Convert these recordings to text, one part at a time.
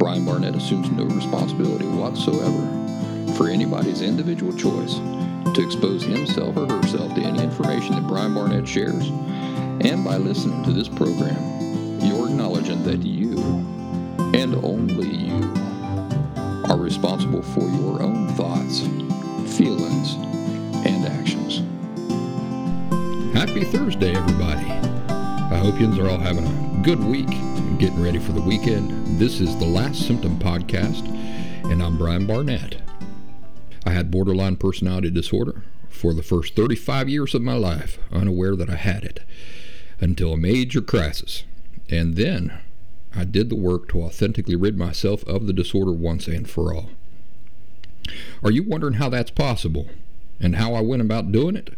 Brian Barnett assumes no responsibility whatsoever for anybody's individual choice to expose himself or herself to any information that Brian Barnett shares. And by listening to this program, you're acknowledging that you, and only you, are responsible for your own thoughts, feelings, and actions. Happy Thursday, everybody. I hope you are all having a good week and getting ready for the weekend. This is the Last Symptom Podcast, and I'm Brian Barnett. I had borderline personality disorder for the first 35 years of my life, unaware that I had it, until a major crisis. And then I did the work to authentically rid myself of the disorder once and for all. Are you wondering how that's possible and how I went about doing it?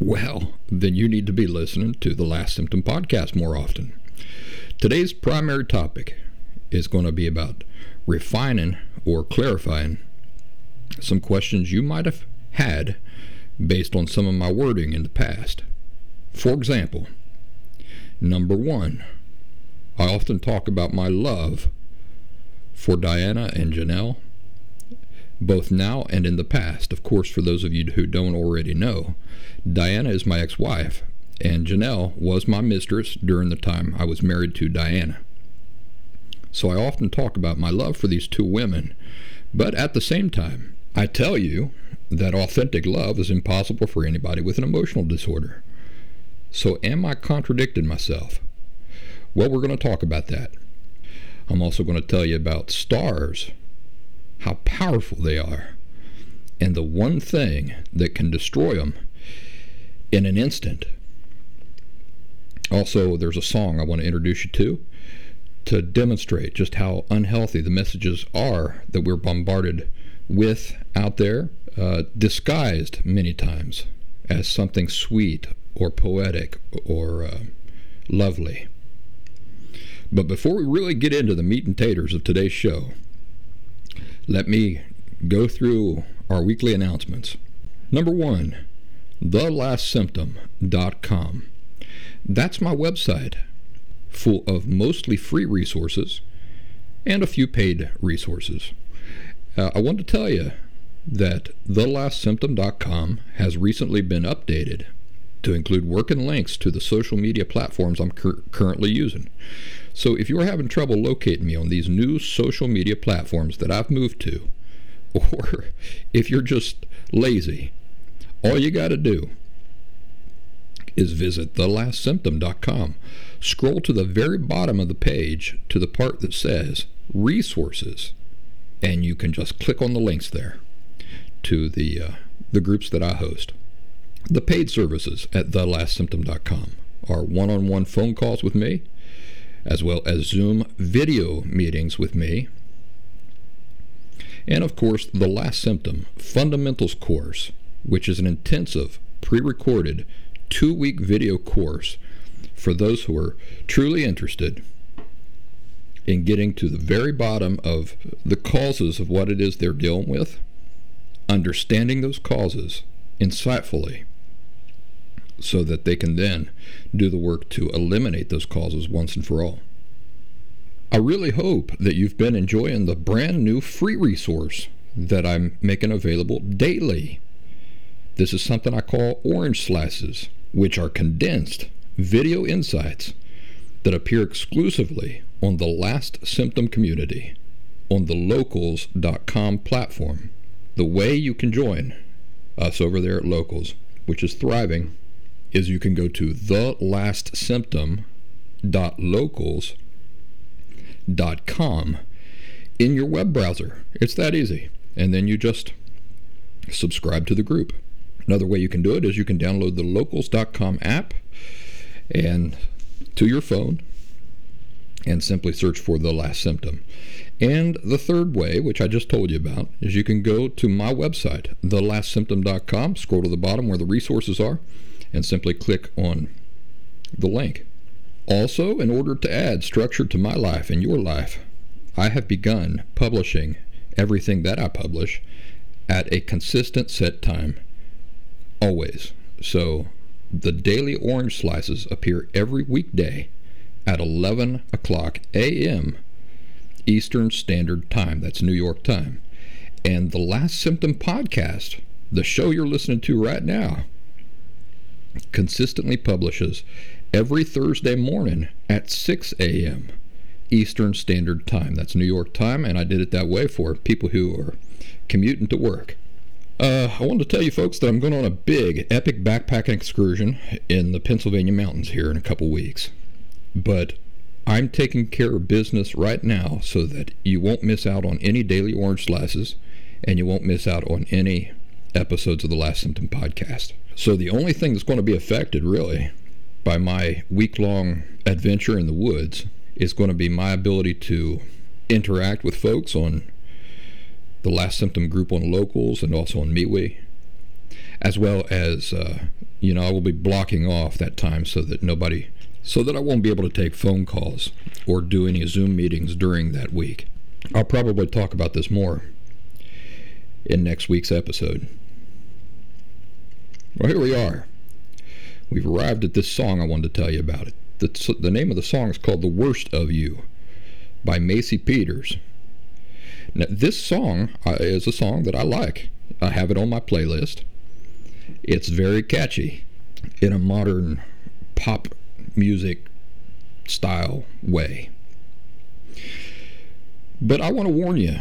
Well, then you need to be listening to the Last Symptom podcast more often. Today's primary topic is going to be about refining or clarifying some questions you might have had based on some of my wording in the past. For example, number one, I often talk about my love for Diana and Janelle, both now and in the past. Of course, for those of you who don't already know, Diana is my ex wife, and Janelle was my mistress during the time I was married to Diana. So I often talk about my love for these two women, but at the same time, I tell you that authentic love is impossible for anybody with an emotional disorder. So, am I contradicting myself? Well, we're going to talk about that. I'm also going to tell you about stars, how powerful they are, and the one thing that can destroy them in an instant. Also, there's a song I want to introduce you to to demonstrate just how unhealthy the messages are that we're bombarded with out there, uh, disguised many times as something sweet or poetic or uh, lovely. But before we really get into the meat and taters of today's show, let me go through our weekly announcements. Number one, thelastsymptom.com. That's my website, full of mostly free resources and a few paid resources. Uh, I want to tell you that thelastsymptom.com has recently been updated to include work and links to the social media platforms I'm cur- currently using. So if you're having trouble locating me on these new social media platforms that I've moved to, or if you're just lazy, all you got to do is visit thelastsymptom.com. Scroll to the very bottom of the page to the part that says resources and you can just click on the links there to the uh, the groups that I host. The paid services at thelastsymptom.com are one-on-one phone calls with me, as well as Zoom video meetings with me, and of course the Last Symptom Fundamentals course, which is an intensive pre-recorded two-week video course for those who are truly interested in getting to the very bottom of the causes of what it is they're dealing with, understanding those causes insightfully, so that they can then do the work to eliminate those causes once and for all. I really hope that you've been enjoying the brand new free resource that I'm making available daily. This is something I call Orange Slices, which are condensed video insights that appear exclusively on the Last Symptom community on the locals.com platform. The way you can join us over there at Locals, which is thriving, is you can go to thelastsymptom.locals.com in your web browser. It's that easy. And then you just subscribe to the group. Another way you can do it is you can download the locals.com app and to your phone and simply search for the last symptom. And the third way, which I just told you about, is you can go to my website, thelastsymptom.com, scroll to the bottom where the resources are, and simply click on the link. Also, in order to add structure to my life and your life, I have begun publishing everything that I publish at a consistent set time, always. So, the daily orange slices appear every weekday at 11 o'clock a.m. Eastern Standard Time. That's New York time. And the Last Symptom podcast, the show you're listening to right now, consistently publishes every Thursday morning at 6 a.m. Eastern Standard Time. That's New York time, and I did it that way for people who are commuting to work. Uh, I wanted to tell you folks that I'm going on a big, epic backpacking excursion in the Pennsylvania mountains here in a couple weeks. But I'm taking care of business right now so that you won't miss out on any daily orange slices and you won't miss out on any episodes of the Last Symptom podcast. So the only thing that's going to be affected really by my week long adventure in the woods is going to be my ability to interact with folks on the Last Symptom group on Locals and also on MeWe, as well as, uh, you know, I will be blocking off that time so that nobody so that I won't be able to take phone calls or do any Zoom meetings during that week. I'll probably talk about this more in next week's episode. Well, here we are. We've arrived at this song I wanted to tell you about. It. The, the name of the song is called The Worst of You by Maisie Peters. Now, this song uh, is a song that I like. I have it on my playlist. It's very catchy in a modern pop music style way. But I want to warn you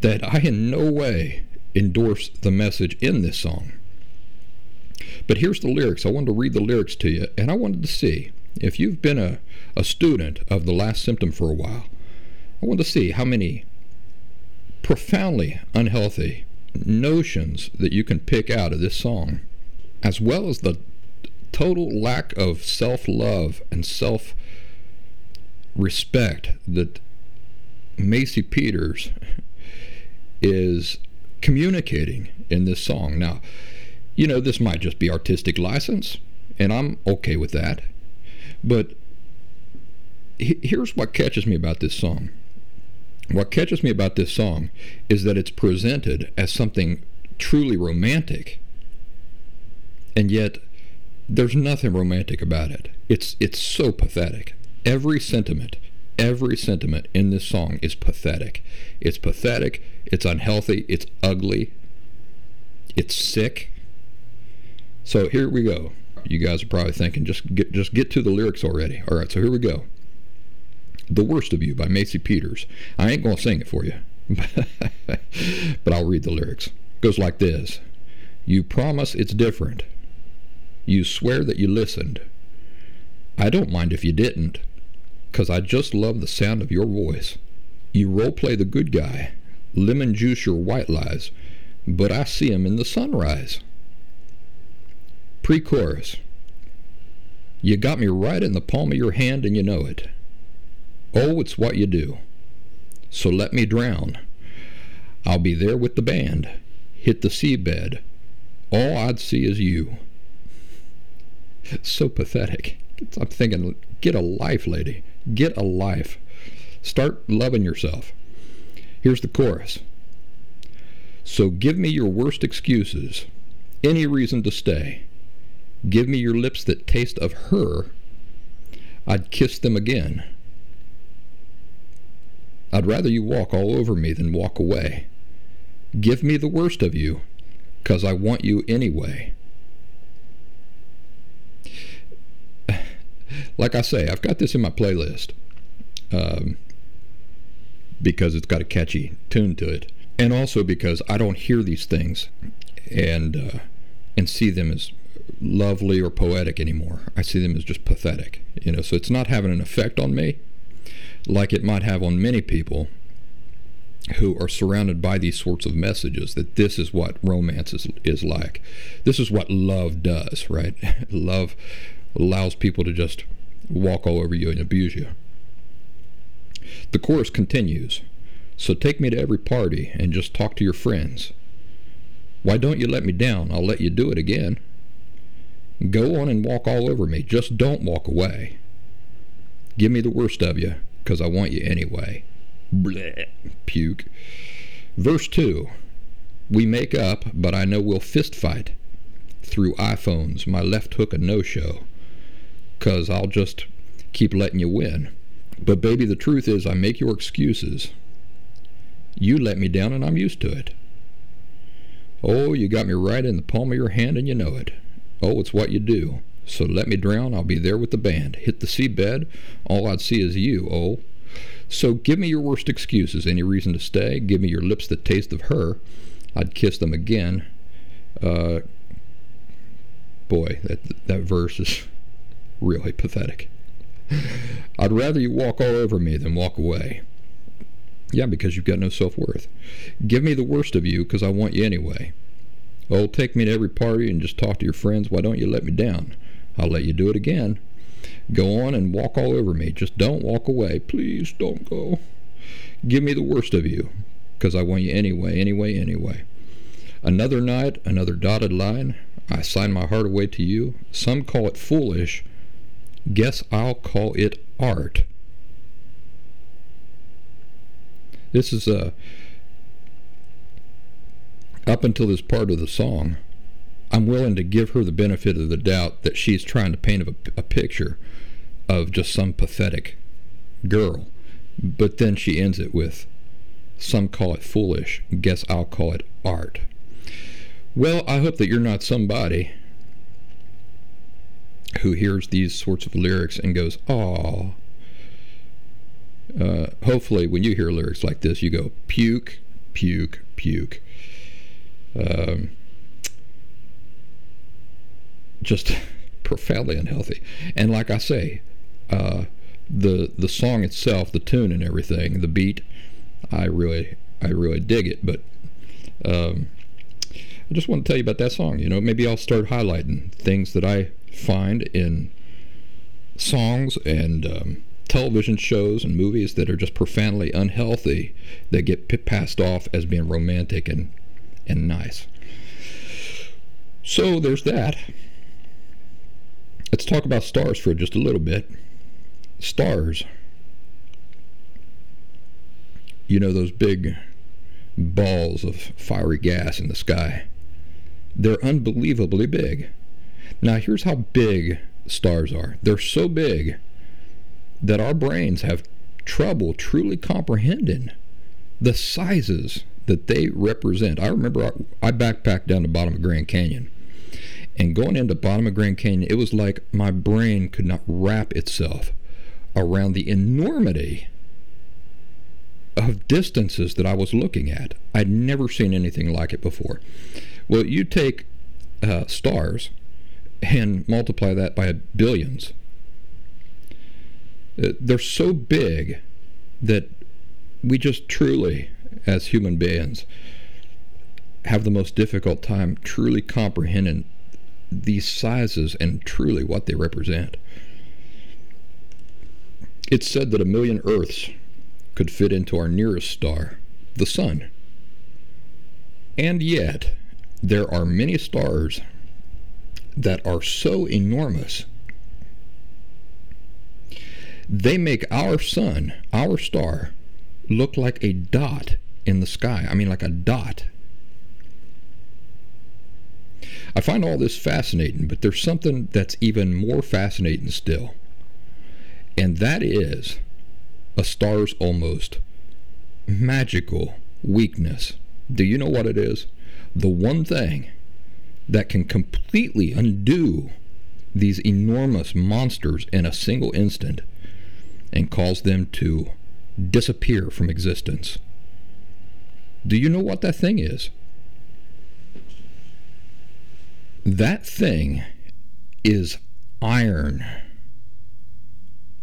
that I in no way endorse the message in this song. But here's the lyrics. I wanted to read the lyrics to you, and I wanted to see if you've been a, a student of the last symptom for a while. I want to see how many profoundly unhealthy notions that you can pick out of this song, as well as the total lack of self love and self respect that Maisie Peters is communicating in this song. Now, you know, this might just be artistic license, and I'm okay with that. But here's what catches me about this song. What catches me about this song is that it's presented as something truly romantic, and yet there's nothing romantic about it. It's it's so pathetic. Every sentiment, every sentiment in this song is pathetic. It's pathetic, it's unhealthy, it's ugly, it's sick. So here we go. You guys are probably thinking just get just get to the lyrics already. All right, so here we go. The Worst of You by Maisie Peters. I ain't going to sing it for you, but I'll read the lyrics. It goes like this You promise it's different. You swear that you listened. I don't mind if you didn't, 'cause I just love the sound of your voice. You role play the good guy, lemon juice your white lies, but I see 'em in the sunrise. Pre chorus. You got me right in the palm of your hand and you know it. Oh, it's what you do. So let me drown. I'll be there with the band. Hit the seabed. All I'd see is you. It's so pathetic. I'm thinking, get a life, lady. Get a life. Start loving yourself. Here's the chorus. So give me your worst excuses, any reason to stay. Give me your lips that taste of her. I'd kiss them again. I'd rather you walk all over me than walk away. Give me the worst of you, 'cause I want you anyway. like I say, I've got this in my playlist um, because it's got a catchy tune to it, and also because I don't hear these things and uh, and see them as lovely or poetic anymore. I see them as just pathetic. You know, so it's not having an effect on me like it might have on many people who are surrounded by these sorts of messages that this is what romance is, is like. This is what love does, right? love allows people to just walk all over you and abuse you. The chorus continues So take me to every party and just talk to your friends. Why don't you let me down? I'll let you do it again. Go on and walk all over me. Just don't walk away. Give me the worst of you, because I want you anyway. Bleh. Puke. Verse 2 We make up, but I know we'll fist fight through iPhones. My left hook a no show, because I'll just keep letting you win. But baby, the truth is, I make your excuses. You let me down, and I'm used to it. Oh, you got me right in the palm of your hand, and you know it. Oh, it's what you do. So let me drown, I'll be there with the band. Hit the seabed, all I'd see is you, oh. So give me your worst excuses. Any reason to stay? Give me your lips that taste of her. I'd kiss them again. Uh, boy, that that verse is really pathetic. I'd rather you walk all over me than walk away. Yeah, because you've got no self worth. Give me the worst of you because I want you anyway. Oh, take me to every party and just talk to your friends. Why don't you let me down? I'll let you do it again. Go on and walk all over me. Just don't walk away. Please don't go. Give me the worst of you because I want you anyway, anyway, anyway. Another night, another dotted line. I sign my heart away to you. Some call it foolish. Guess I'll call it art. This is a. Uh, up until this part of the song, I'm willing to give her the benefit of the doubt that she's trying to paint a, a picture of just some pathetic girl. But then she ends it with, Some call it foolish. Guess I'll call it art. Well, I hope that you're not somebody who hears these sorts of lyrics and goes, "Aw." Uh, hopefully, when you hear lyrics like this, you go, "Puke, puke, puke." Um, just profoundly unhealthy. And like I say, uh, the the song itself, the tune and everything, the beat, I really I really dig it. But um, I just want to tell you about that song. You know, maybe I'll start highlighting things that I find in songs and um, television shows and movies that are just profoundly unhealthy that get passed off as being romantic and and nice. So there's that. Let's talk about stars for just a little bit. Stars. You know those big balls of fiery gas in the sky. They're unbelievably big. Now, here's how big stars are they're so big that our brains have trouble truly comprehending the sizes that they represent. I remember I, backpacked down the bottom of Grand Canyon. And going into bottom of Grand Canyon, it was like my brain could not wrap itself around the enormity of distances that I was looking at. I'd never seen anything like it before. Well, you take uh, stars and multiply that by billions. Uh, they're so big that we just truly as human beings have the most difficult time truly comprehending these sizes and truly what they represent. It's said that a million Earths could fit into our nearest star, the Sun. And yet, there are many stars that are so enormous they make our sun, our star, look like a dot in the sky. I mean, like a dot. I find all this fascinating, but there's something that's even more fascinating still. And that is a star's almost magical weakness. Do you know what it is? The one thing that can completely undo these enormous monsters in a single instant and cause them to disappear from existence. Do you know what that thing is? That thing is iron.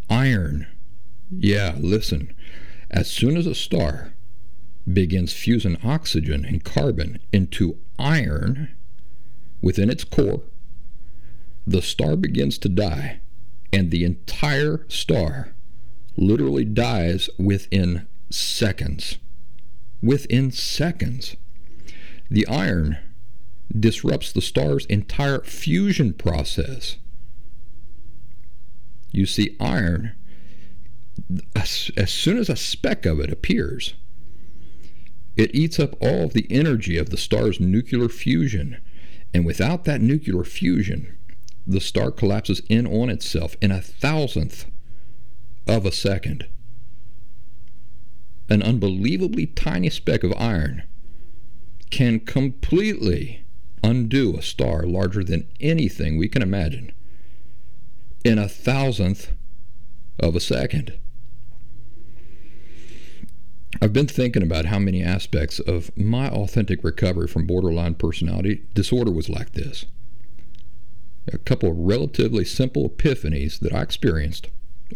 Iron. Yeah, listen. As soon as a star begins fusing oxygen and carbon into iron within its core, the star begins to die, and the entire star literally dies within seconds. within seconds. The iron disrupts the star's entire fusion process. You see, iron, as, soon as a speck of it appears, it eats up all of the energy of the star's nuclear fusion. And without that nuclear fusion, the star collapses in on itself in a thousandth of a second. An unbelievably tiny speck of iron can completely undo a star larger than anything we can imagine in a thousandth of a second. I've been thinking about how many aspects of my authentic recovery from borderline personality disorder was like this. A couple of relatively simple epiphanies that I experienced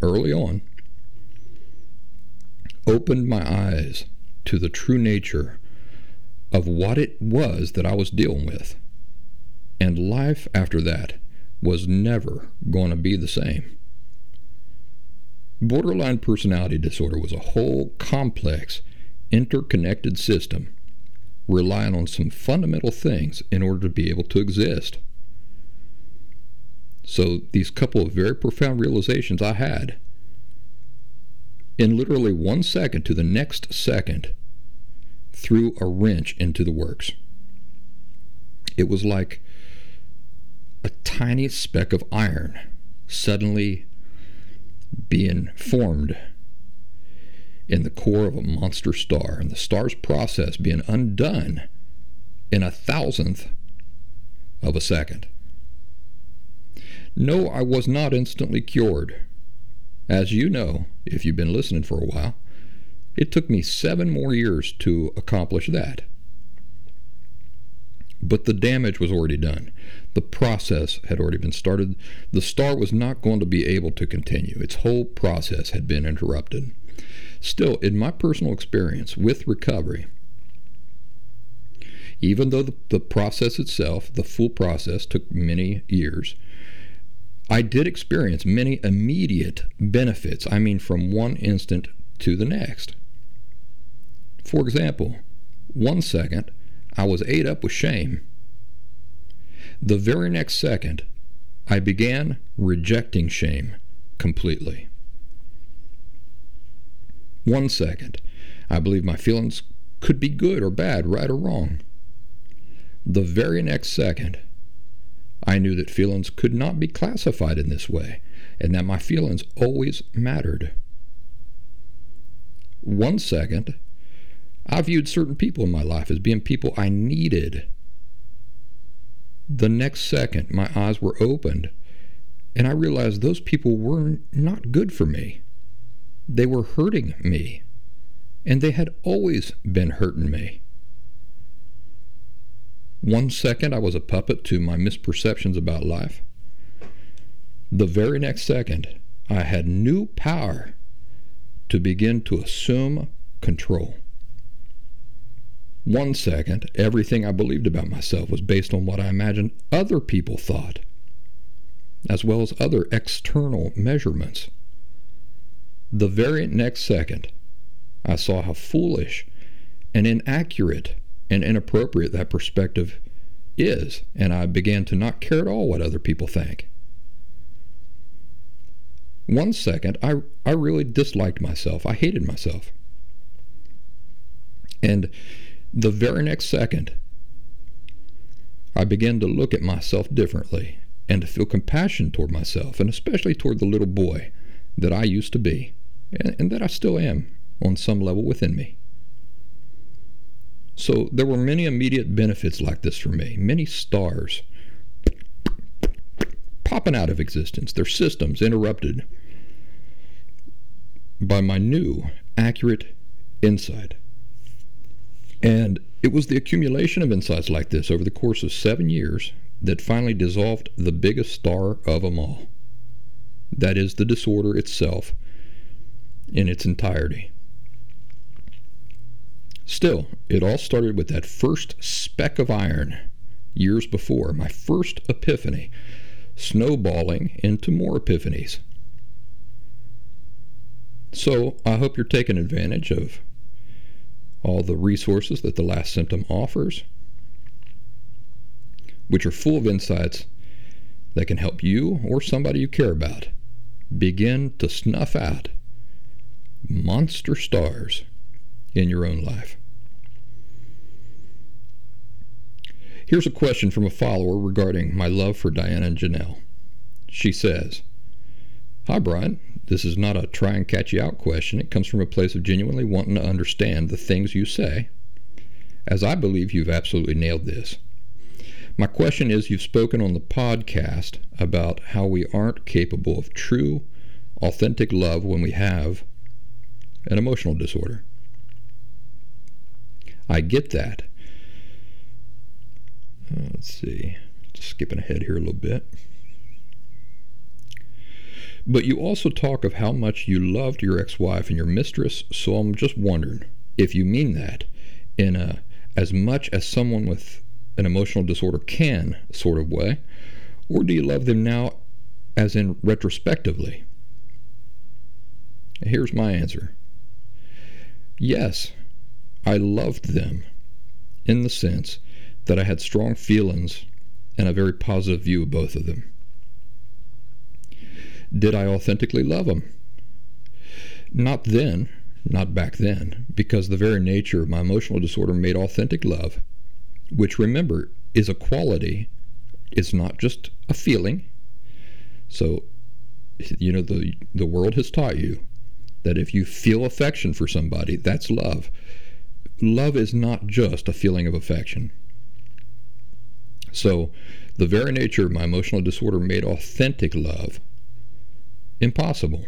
early on opened my eyes to the true nature of what it was that I was dealing with. And life after that was never going to be the same. Borderline personality disorder was a whole complex, interconnected system relying on some fundamental things in order to be able to exist. So, these couple of very profound realizations I had in literally one second to the next second threw a wrench into the works. It was like a tiny speck of iron suddenly being formed in the core of a monster star, and the star's process being undone in a thousandth of a second. No, I was not instantly cured. As you know, if you've been listening for a while, it took me seven more years to accomplish that. But the damage was already done. The process had already been started. The star was not going to be able to continue. Its whole process had been interrupted. Still, in my personal experience with recovery, even though the, the process itself, the full process, took many years, I did experience many immediate benefits. I mean, from one instant to the next. For example, one second, I was ate up with shame. The very next second, I began rejecting shame completely. One second, I believed my feelings could be good or bad, right or wrong. The very next second, I knew that feelings could not be classified in this way, and that my feelings always mattered. One second, I viewed certain people in my life as being people I needed. The next second, my eyes were opened, and I realized those people were not good for me. They were hurting me, and they had always been hurting me. One second, I was a puppet to my misperceptions about life. The very next second, I had new power to begin to assume control. One second, everything I believed about myself was based on what I imagined other people thought, as well as other external measurements. The very next second, I saw how foolish and inaccurate and inappropriate that perspective is, and I began to not care at all what other people think. One second, I, I really disliked myself. I hated myself. And the very next second, I began to look at myself differently and to feel compassion toward myself, and especially toward the little boy that I used to be, and, and that I still am on some level within me. So there were many immediate benefits like this for me, many stars popping out of existence, their systems interrupted by my new, accurate insight. And it was the accumulation of insights like this over the course of seven years that finally dissolved the biggest star of them all. That is the disorder itself in its entirety. Still, it all started with that first speck of iron years before, my first epiphany, snowballing into more epiphanies. So I hope you're taking advantage of all the resources that the last symptom offers, which are full of insights that can help you or somebody you care about begin to snuff out monster stars in your own life. Here's a question from a follower regarding my love for Diana and Janelle. She says, Hi, Brian. This is not a try and catch you out question. It comes from a place of genuinely wanting to understand the things you say, as I believe you've absolutely nailed this. My question is You've spoken on the podcast about how we aren't capable of true, authentic love when we have an emotional disorder. I get that. Uh, let's see, just skipping ahead here a little bit. But you also talk of how much you loved your ex wife and your mistress, so I'm just wondering if you mean that in a as much as someone with an emotional disorder can sort of way, or do you love them now as in retrospectively? Here's my answer Yes, I loved them in the sense that I had strong feelings and a very positive view of both of them. Did I authentically love him? Not then, not back then, because the very nature of my emotional disorder made authentic love, which remember is a quality, it's not just a feeling. So, you know, the, the world has taught you that if you feel affection for somebody, that's love. Love is not just a feeling of affection. So, the very nature of my emotional disorder made authentic love impossible.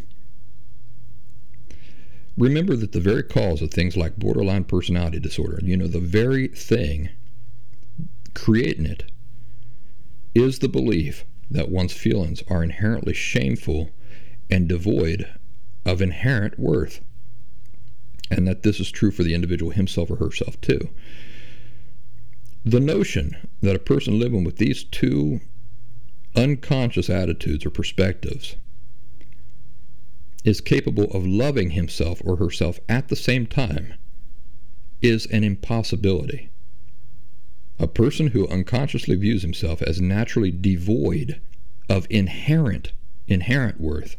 Remember that the very cause of things like borderline personality disorder, you know, the very thing creating it, is the belief that one's feelings are inherently shameful and devoid of inherent worth. And that this is true for the individual himself or herself too. The notion that a person living with these two unconscious attitudes or perspectives is capable of loving himself or herself at the same time is an impossibility. A person who unconsciously views himself as naturally devoid of inherent inherent worth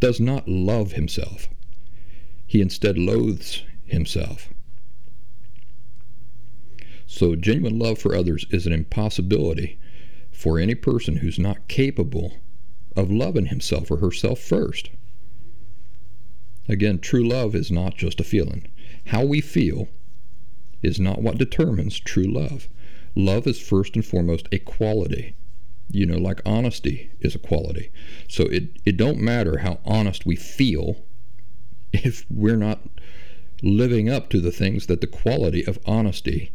does not love himself. He instead loathes himself. So, genuine love for others is an impossibility for any person who's not capable of loving himself or herself first. Again, true love is not just a feeling. How we feel is not what determines true love. Love is first and foremost a quality. You know, like honesty is a quality. So it, it don't matter how honest we feel if we're not living up to the things that the quality of honesty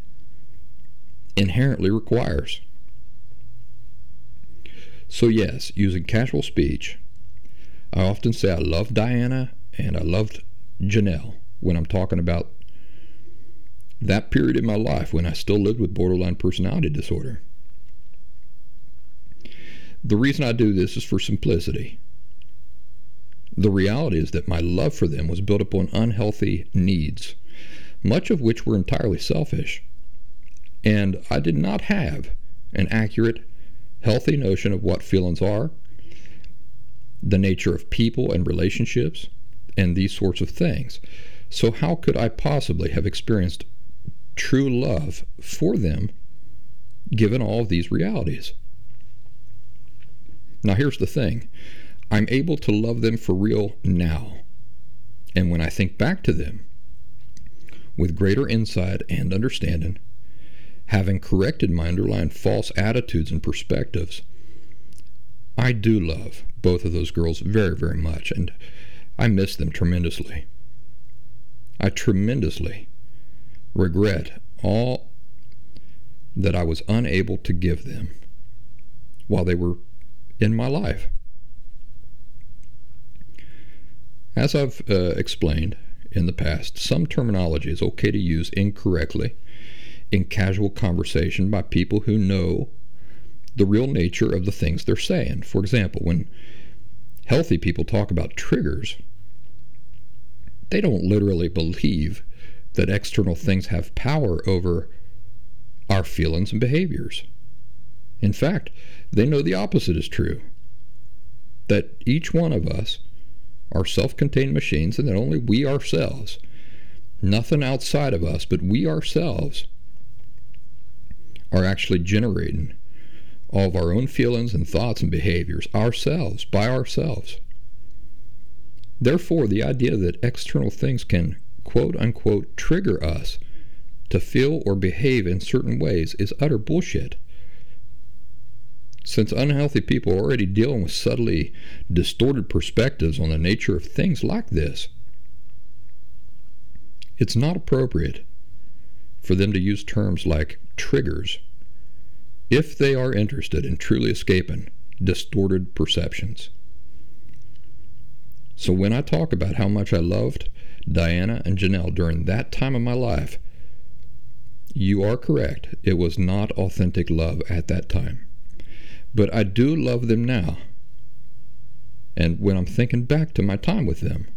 inherently requires. So, yes, using casual speech, I often say I love Diana and I loved Janelle when I'm talking about that period in my life when I still lived with borderline personality disorder. The reason I do this is for simplicity. The reality is that my love for them was built upon unhealthy needs, much of which were entirely selfish and I did not have an accurate, healthy notion of what feelings are, the nature of people and relationships, and these sorts of things. So, how could I possibly have experienced true love for them given all of these realities? Now, here's the thing I'm able to love them for real now. And when I think back to them with greater insight and understanding, having corrected my underlying false attitudes and perspectives, I do love both of those girls very, very much, and I miss them tremendously. I tremendously regret all that I was unable to give them while they were in my life. As I've uh, explained in the past, some terminology is okay to use incorrectly in casual conversation by people who know the real nature of the things they're saying. For example, when healthy people talk about triggers, they don't literally believe that external things have power over our feelings and behaviors. In fact, they know the opposite is true that each one of us are self contained machines and that only we ourselves, nothing outside of us, but we ourselves, are actually generating all of our own feelings and thoughts and behaviors ourselves, by ourselves. Therefore, the idea that external things can quote unquote trigger us to feel or behave in certain ways is utter bullshit. Since unhealthy people are already dealing with subtly distorted perspectives on the nature of things like this, it's not appropriate for them to use terms like triggers if they are interested in truly escaping distorted perceptions. So when I talk about how much I loved Diana and Janelle during that time of my life, you are correct. It was not authentic love at that time. But I do love them now. And when I'm thinking back to my time with them,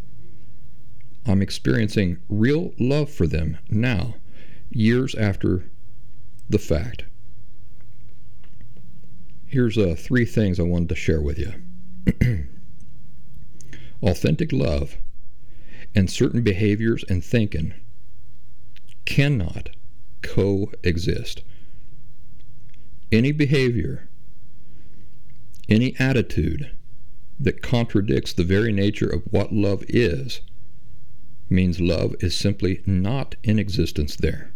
I'm experiencing real love for them now, years after the fact. Here's uh, three things I wanted to share with you. Authentic love and certain behaviors and thinking cannot coexist. Any behavior, any attitude that contradicts the very nature of what love is means love is simply not in existence there.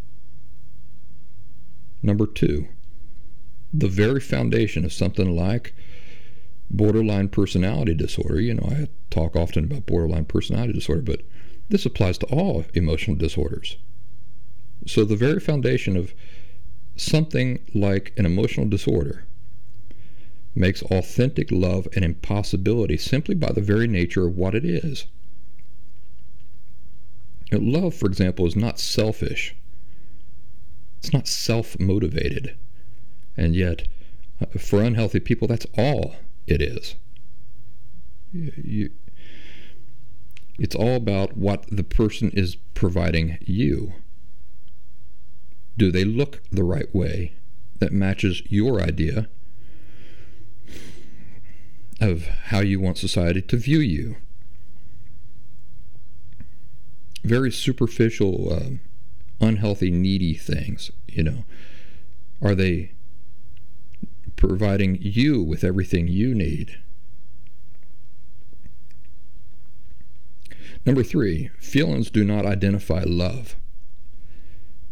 Number two, the very foundation of something like borderline personality disorder. You know, I talk often about borderline personality disorder, but this applies to all emotional disorders. So, the very foundation of something like an emotional disorder makes authentic love an impossibility simply by the very nature of what it is. Love, for example, is not selfish, it's not self motivated. And yet, uh, for unhealthy people, that's all it is. You, it's all about what the person is providing you. Do they look the right way that matches your idea of how you want society to view you? Very superficial, uh, unhealthy, needy things, you know. Are they providing you with everything you need. Number three, feelings do not identify love.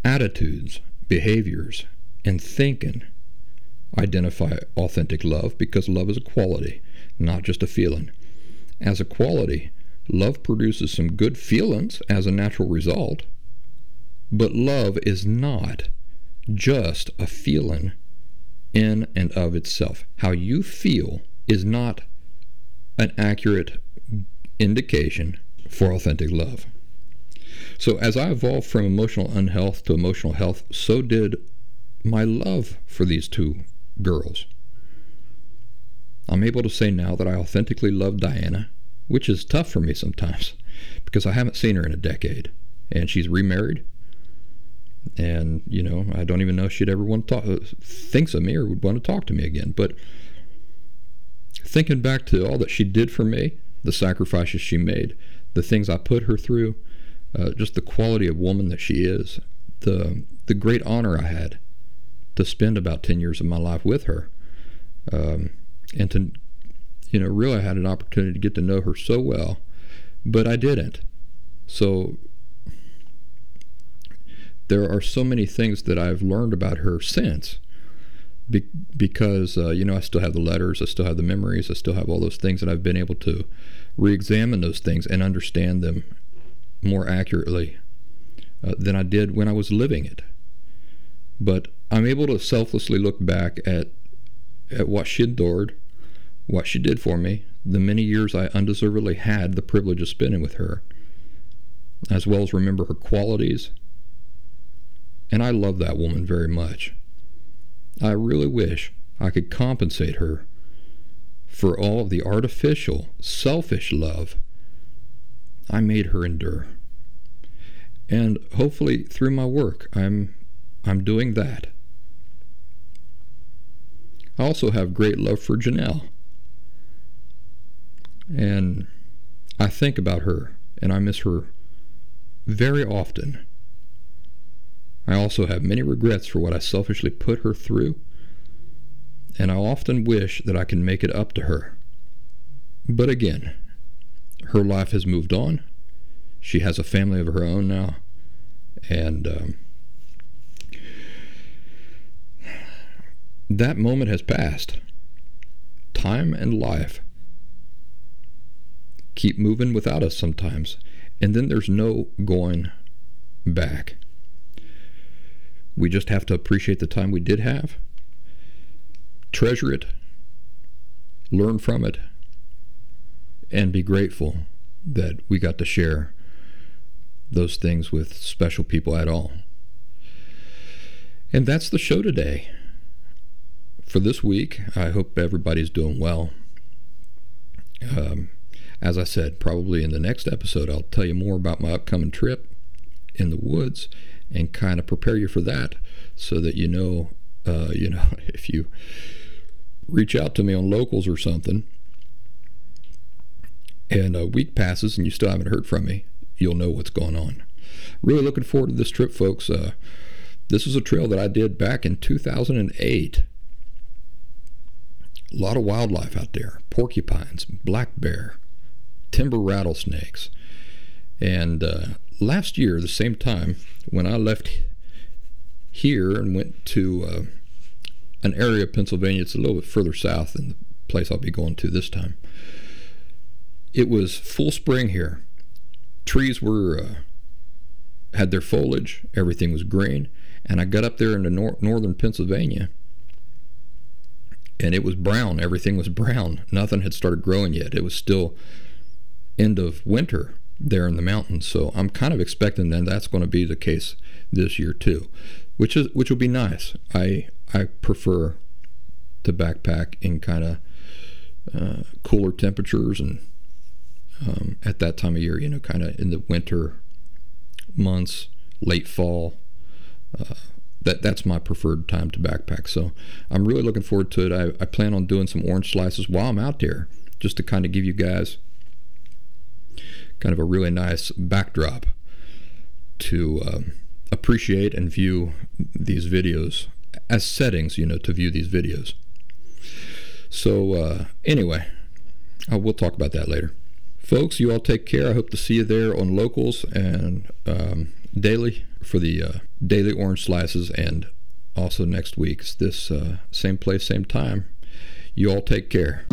Attitudes, behaviors, and thinking identify authentic love because love is a quality, not just a feeling. As a quality, love produces some good feelings as a natural result, but love is not just a feeling in and of itself. How you feel is not an accurate indication for authentic love. So, as I evolved from emotional unhealth to emotional health, so did my love for these two girls. I'm able to say now that I authentically love Diana, which is tough for me sometimes because I haven't seen her in a decade. And she's remarried and you know I don't even know if she'd ever want to talk, uh, thinks of me or would want to talk to me again. But thinking back to all that she did for me, the sacrifices she made, the things I put her through, uh, just the quality of woman that she is, the the great honor I had to spend about ten years of my life with her, um, and to you know really I had an opportunity to get to know her so well, but I didn't. So there are so many things that I've learned about her since. Be- because uh, you know I still have the letters, I still have the memories, I still have all those things, and I've been able to re-examine those things and understand them more accurately uh, than I did when I was living it. But I'm able to selflessly look back at at what she endured, what she did for me, the many years I undeservedly had the privilege of spending with her, as well as remember her qualities and I love that woman very much. I really wish I could compensate her for all of the artificial, selfish love I made her endure. And hopefully through my work, I'm I'm doing that. I also have great love for Janelle. And I think about her and I miss her very often. I also have many regrets for what I selfishly put her through, and I often wish that I can make it up to her. But again, her life has moved on. She has a family of her own now, and um, that moment has passed. Time and life keep moving without us sometimes, and then there's no going back. We just have to appreciate the time we did have, treasure it, learn from it, and be grateful that we got to share those things with special people at all. And that's the show today. For this week, I hope everybody's doing well. Um, as I said, probably in the next episode, I'll tell you more about my upcoming trip in the woods and kind of prepare you for that so that you know, uh, you know, if you reach out to me on locals or something and a week passes and you still haven't heard from me, you'll know what's going on. Really looking forward to this trip, folks. Uh, this is a trail that I did back in 2008. A lot of wildlife out there porcupines, black bear, timber rattlesnakes. And uh, last year, the same time, when I left here and went to uh, an area of Pennsylvania, it's a little bit further south than the place I'll be going to this time. It was full spring here. Trees were uh, had their foliage, everything was green, and I got up there into nor- northern Pennsylvania, and it was brown. Everything was brown. Nothing had started growing yet. It was still end of winter there in the mountains. So I'm kind of expecting that that's going to be the case this year too, which is which will be nice. I I prefer to backpack in kind of uh, cooler temperatures and um, at that time of year, you know, kind of in the winter months, late fall. Uh, that that's my preferred time to backpack. So I'm really looking forward to it. I, I plan on doing some orange slices while I'm out there, just to kind of give you guys kind of a really nice backdrop to um, appreciate and view these videos as settings, you know, to view these videos. So, uh, anyway, uh, we'll talk about that later. Folks, you all take care. I hope to see you there on Locals and um, daily for the uh, daily orange slices, and also next week's this uh, same place, same time. You all take care.